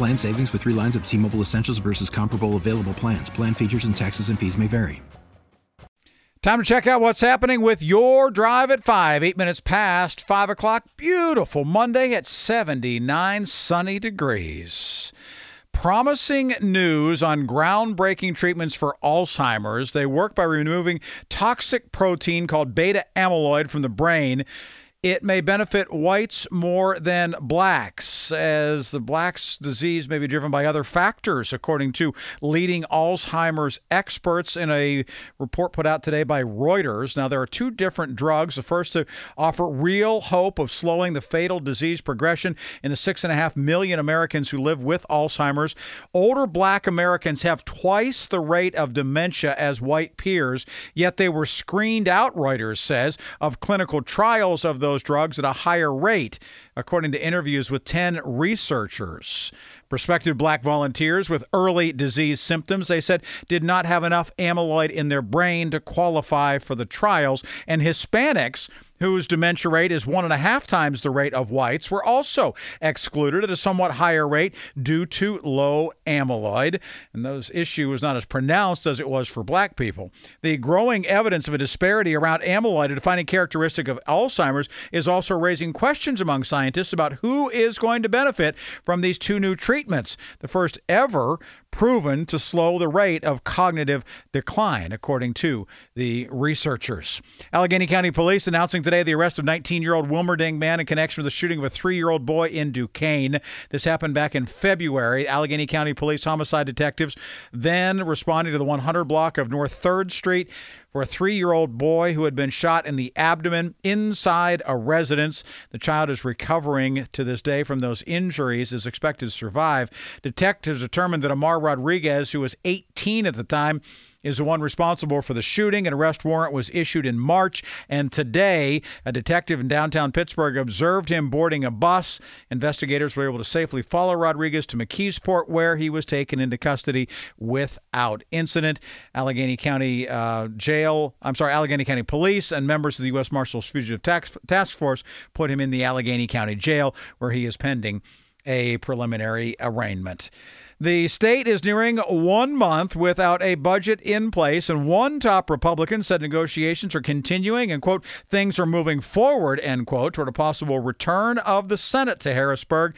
Plan savings with three lines of T Mobile Essentials versus comparable available plans. Plan features and taxes and fees may vary. Time to check out what's happening with your drive at 5. Eight minutes past 5 o'clock. Beautiful Monday at 79 sunny degrees. Promising news on groundbreaking treatments for Alzheimer's. They work by removing toxic protein called beta amyloid from the brain it may benefit whites more than blacks, as the blacks' disease may be driven by other factors, according to leading Alzheimer's experts in a report put out today by Reuters. Now, there are two different drugs. The first to offer real hope of slowing the fatal disease progression in the six and a half million Americans who live with Alzheimer's. Older black Americans have twice the rate of dementia as white peers, yet they were screened out, Reuters says, of clinical trials of those those drugs at a higher rate, according to interviews with 10 researchers. Prospective black volunteers with early disease symptoms, they said, did not have enough amyloid in their brain to qualify for the trials. And Hispanics whose dementia rate is one and a half times the rate of whites, were also excluded at a somewhat higher rate due to low amyloid. And those issue was not as pronounced as it was for black people. The growing evidence of a disparity around amyloid, a defining characteristic of Alzheimer's, is also raising questions among scientists about who is going to benefit from these two new treatments. The first ever proven to slow the rate of cognitive decline, according to the researchers. Allegheny County Police announcing today the arrest of 19 year old Wilmerding man in connection with the shooting of a three year old boy in Duquesne. This happened back in February. Allegheny County Police homicide detectives then responding to the 100 block of North 3rd Street for a three year old boy who had been shot in the abdomen inside a residence. The child is recovering to this day from those injuries, is expected to survive. Detectives determined that Amar Rodriguez, who was 18 at the time, is the one responsible for the shooting. An arrest warrant was issued in March, and today, a detective in downtown Pittsburgh observed him boarding a bus. Investigators were able to safely follow Rodriguez to McKeesport, where he was taken into custody without incident. Allegheny County uh, Jail, I'm sorry, Allegheny County Police and members of the U.S. Marshals Fugitive Task Force put him in the Allegheny County Jail, where he is pending a preliminary arraignment. The state is nearing one month without a budget in place, and one top Republican said negotiations are continuing and, quote, things are moving forward, end quote, toward a possible return of the Senate to Harrisburg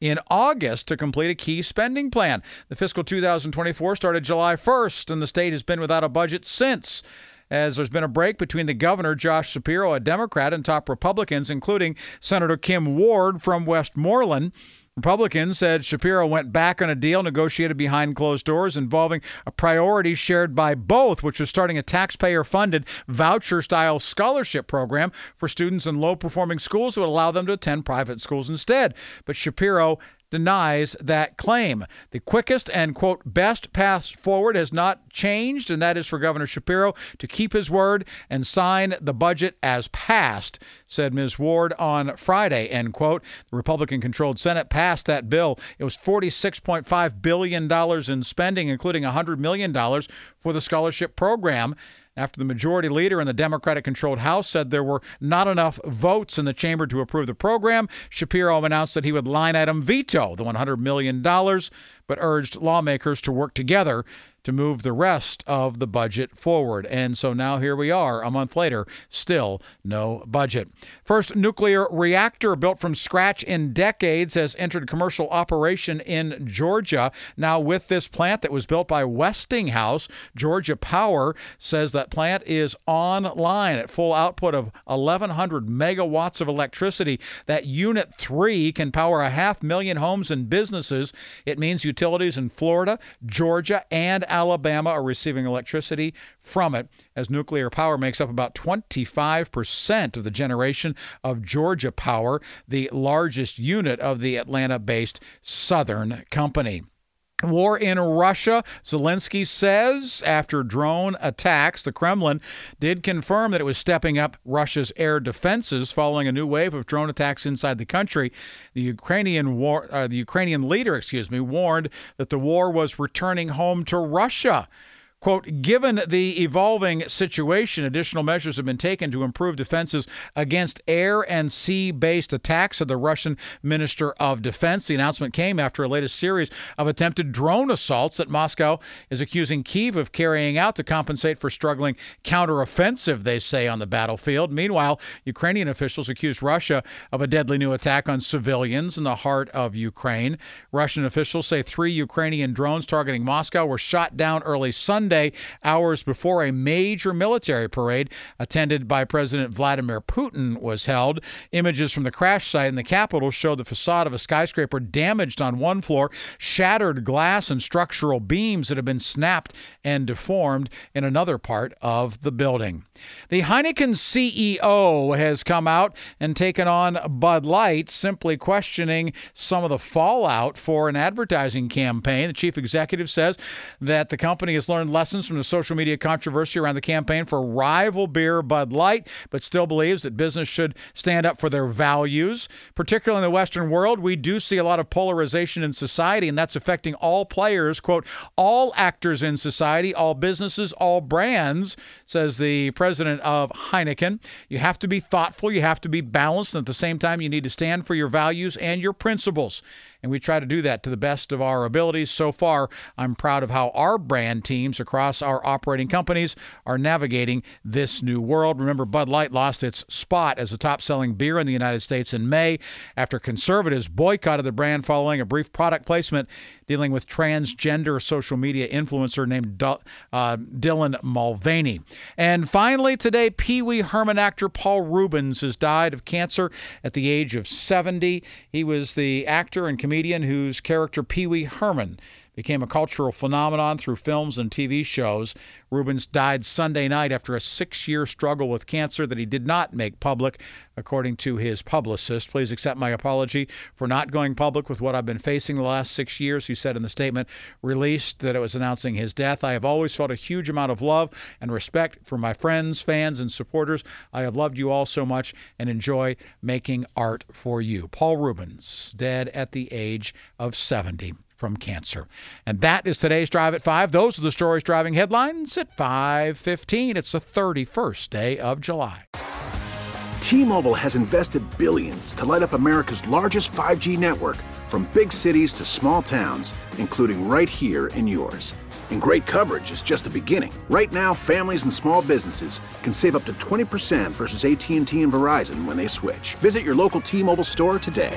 in August to complete a key spending plan. The fiscal 2024 started July 1st, and the state has been without a budget since as there's been a break between the governor, Josh Shapiro, a Democrat, and top Republicans, including Senator Kim Ward from Westmoreland. Republicans said Shapiro went back on a deal negotiated behind closed doors involving a priority shared by both, which was starting a taxpayer funded voucher style scholarship program for students in low performing schools that would allow them to attend private schools instead. But Shapiro denies that claim. The quickest and, quote, best path forward has not changed, and that is for Governor Shapiro to keep his word and sign the budget as passed, said Ms. Ward on Friday, end quote. The Republican controlled Senate passed that bill. It was $46.5 billion in spending, including $100 million for the scholarship program after the majority leader in the Democratic controlled House said there were not enough votes in the chamber to approve the program. Shapiro announced that he would line item veto the $100 million, but urged lawmakers to work together to move the rest of the budget forward. And so now here we are, a month later, still no budget. First nuclear reactor built from scratch in decades has entered commercial operation in Georgia. Now, with this plant that was built by Westinghouse, Georgia Power says that plant is online at full output of 1,100 megawatts of electricity. That unit three can power a half million homes and businesses. It means utilities in Florida, Georgia, and Alabama are receiving electricity from it, as nuclear power makes up about 25% of the generation of Georgia Power, the largest unit of the Atlanta based Southern Company. War in Russia, Zelensky says after drone attacks, the Kremlin did confirm that it was stepping up Russia's air defenses following a new wave of drone attacks inside the country. The Ukrainian war, uh, the Ukrainian leader, excuse me, warned that the war was returning home to Russia. Quote, given the evolving situation, additional measures have been taken to improve defenses against air and sea based attacks, said the Russian Minister of Defense. The announcement came after a latest series of attempted drone assaults that Moscow is accusing Kiev of carrying out to compensate for struggling counteroffensive, they say, on the battlefield. Meanwhile, Ukrainian officials accused Russia of a deadly new attack on civilians in the heart of Ukraine. Russian officials say three Ukrainian drones targeting Moscow were shot down early Sunday hours before a major military parade attended by President Vladimir Putin was held. Images from the crash site in the capital show the facade of a skyscraper damaged on one floor, shattered glass and structural beams that have been snapped and deformed in another part of the building. The Heineken CEO has come out and taken on Bud Light, simply questioning some of the fallout for an advertising campaign. The chief executive says that the company has learned lessons from the social media controversy around the campaign for rival beer Bud Light, but still believes that business should stand up for their values. Particularly in the Western world, we do see a lot of polarization in society, and that's affecting all players, quote, all actors in society, all businesses, all brands, says the president of Heineken. You have to be thoughtful, you have to be balanced, and at the same time, you need to stand for your values and your principles and we try to do that to the best of our abilities. So far, I'm proud of how our brand teams across our operating companies are navigating this new world. Remember, Bud Light lost its spot as the top selling beer in the United States in May after conservatives boycotted the brand following a brief product placement dealing with transgender social media influencer named uh, Dylan Mulvaney. And finally, today, Pee Wee Herman actor Paul Reubens has died of cancer at the age of 70. He was the actor and comedian comedian whose character Pee Wee Herman became a cultural phenomenon through films and TV shows. Reubens died Sunday night after a six year struggle with cancer that he did not make public, according to his publicist. Please accept my apology for not going public with what I've been facing the last six years, he said in the statement released that it was announcing his death. I have always felt a huge amount of love and respect for my friends, fans, and supporters. I have loved you all so much and enjoy making art for you. Paul Reubens, dead at the age of 70 from cancer. And that is today's Drive at 5. Those are the stories driving headlines at 5:15. It's the 31st day of July. T-Mobile has invested billions to light up America's largest 5G network from big cities to small towns, including right here in yours. And great coverage is just the beginning. Right now, families and small businesses can save up to 20% versus AT&T and Verizon when they switch. Visit your local T-Mobile store today.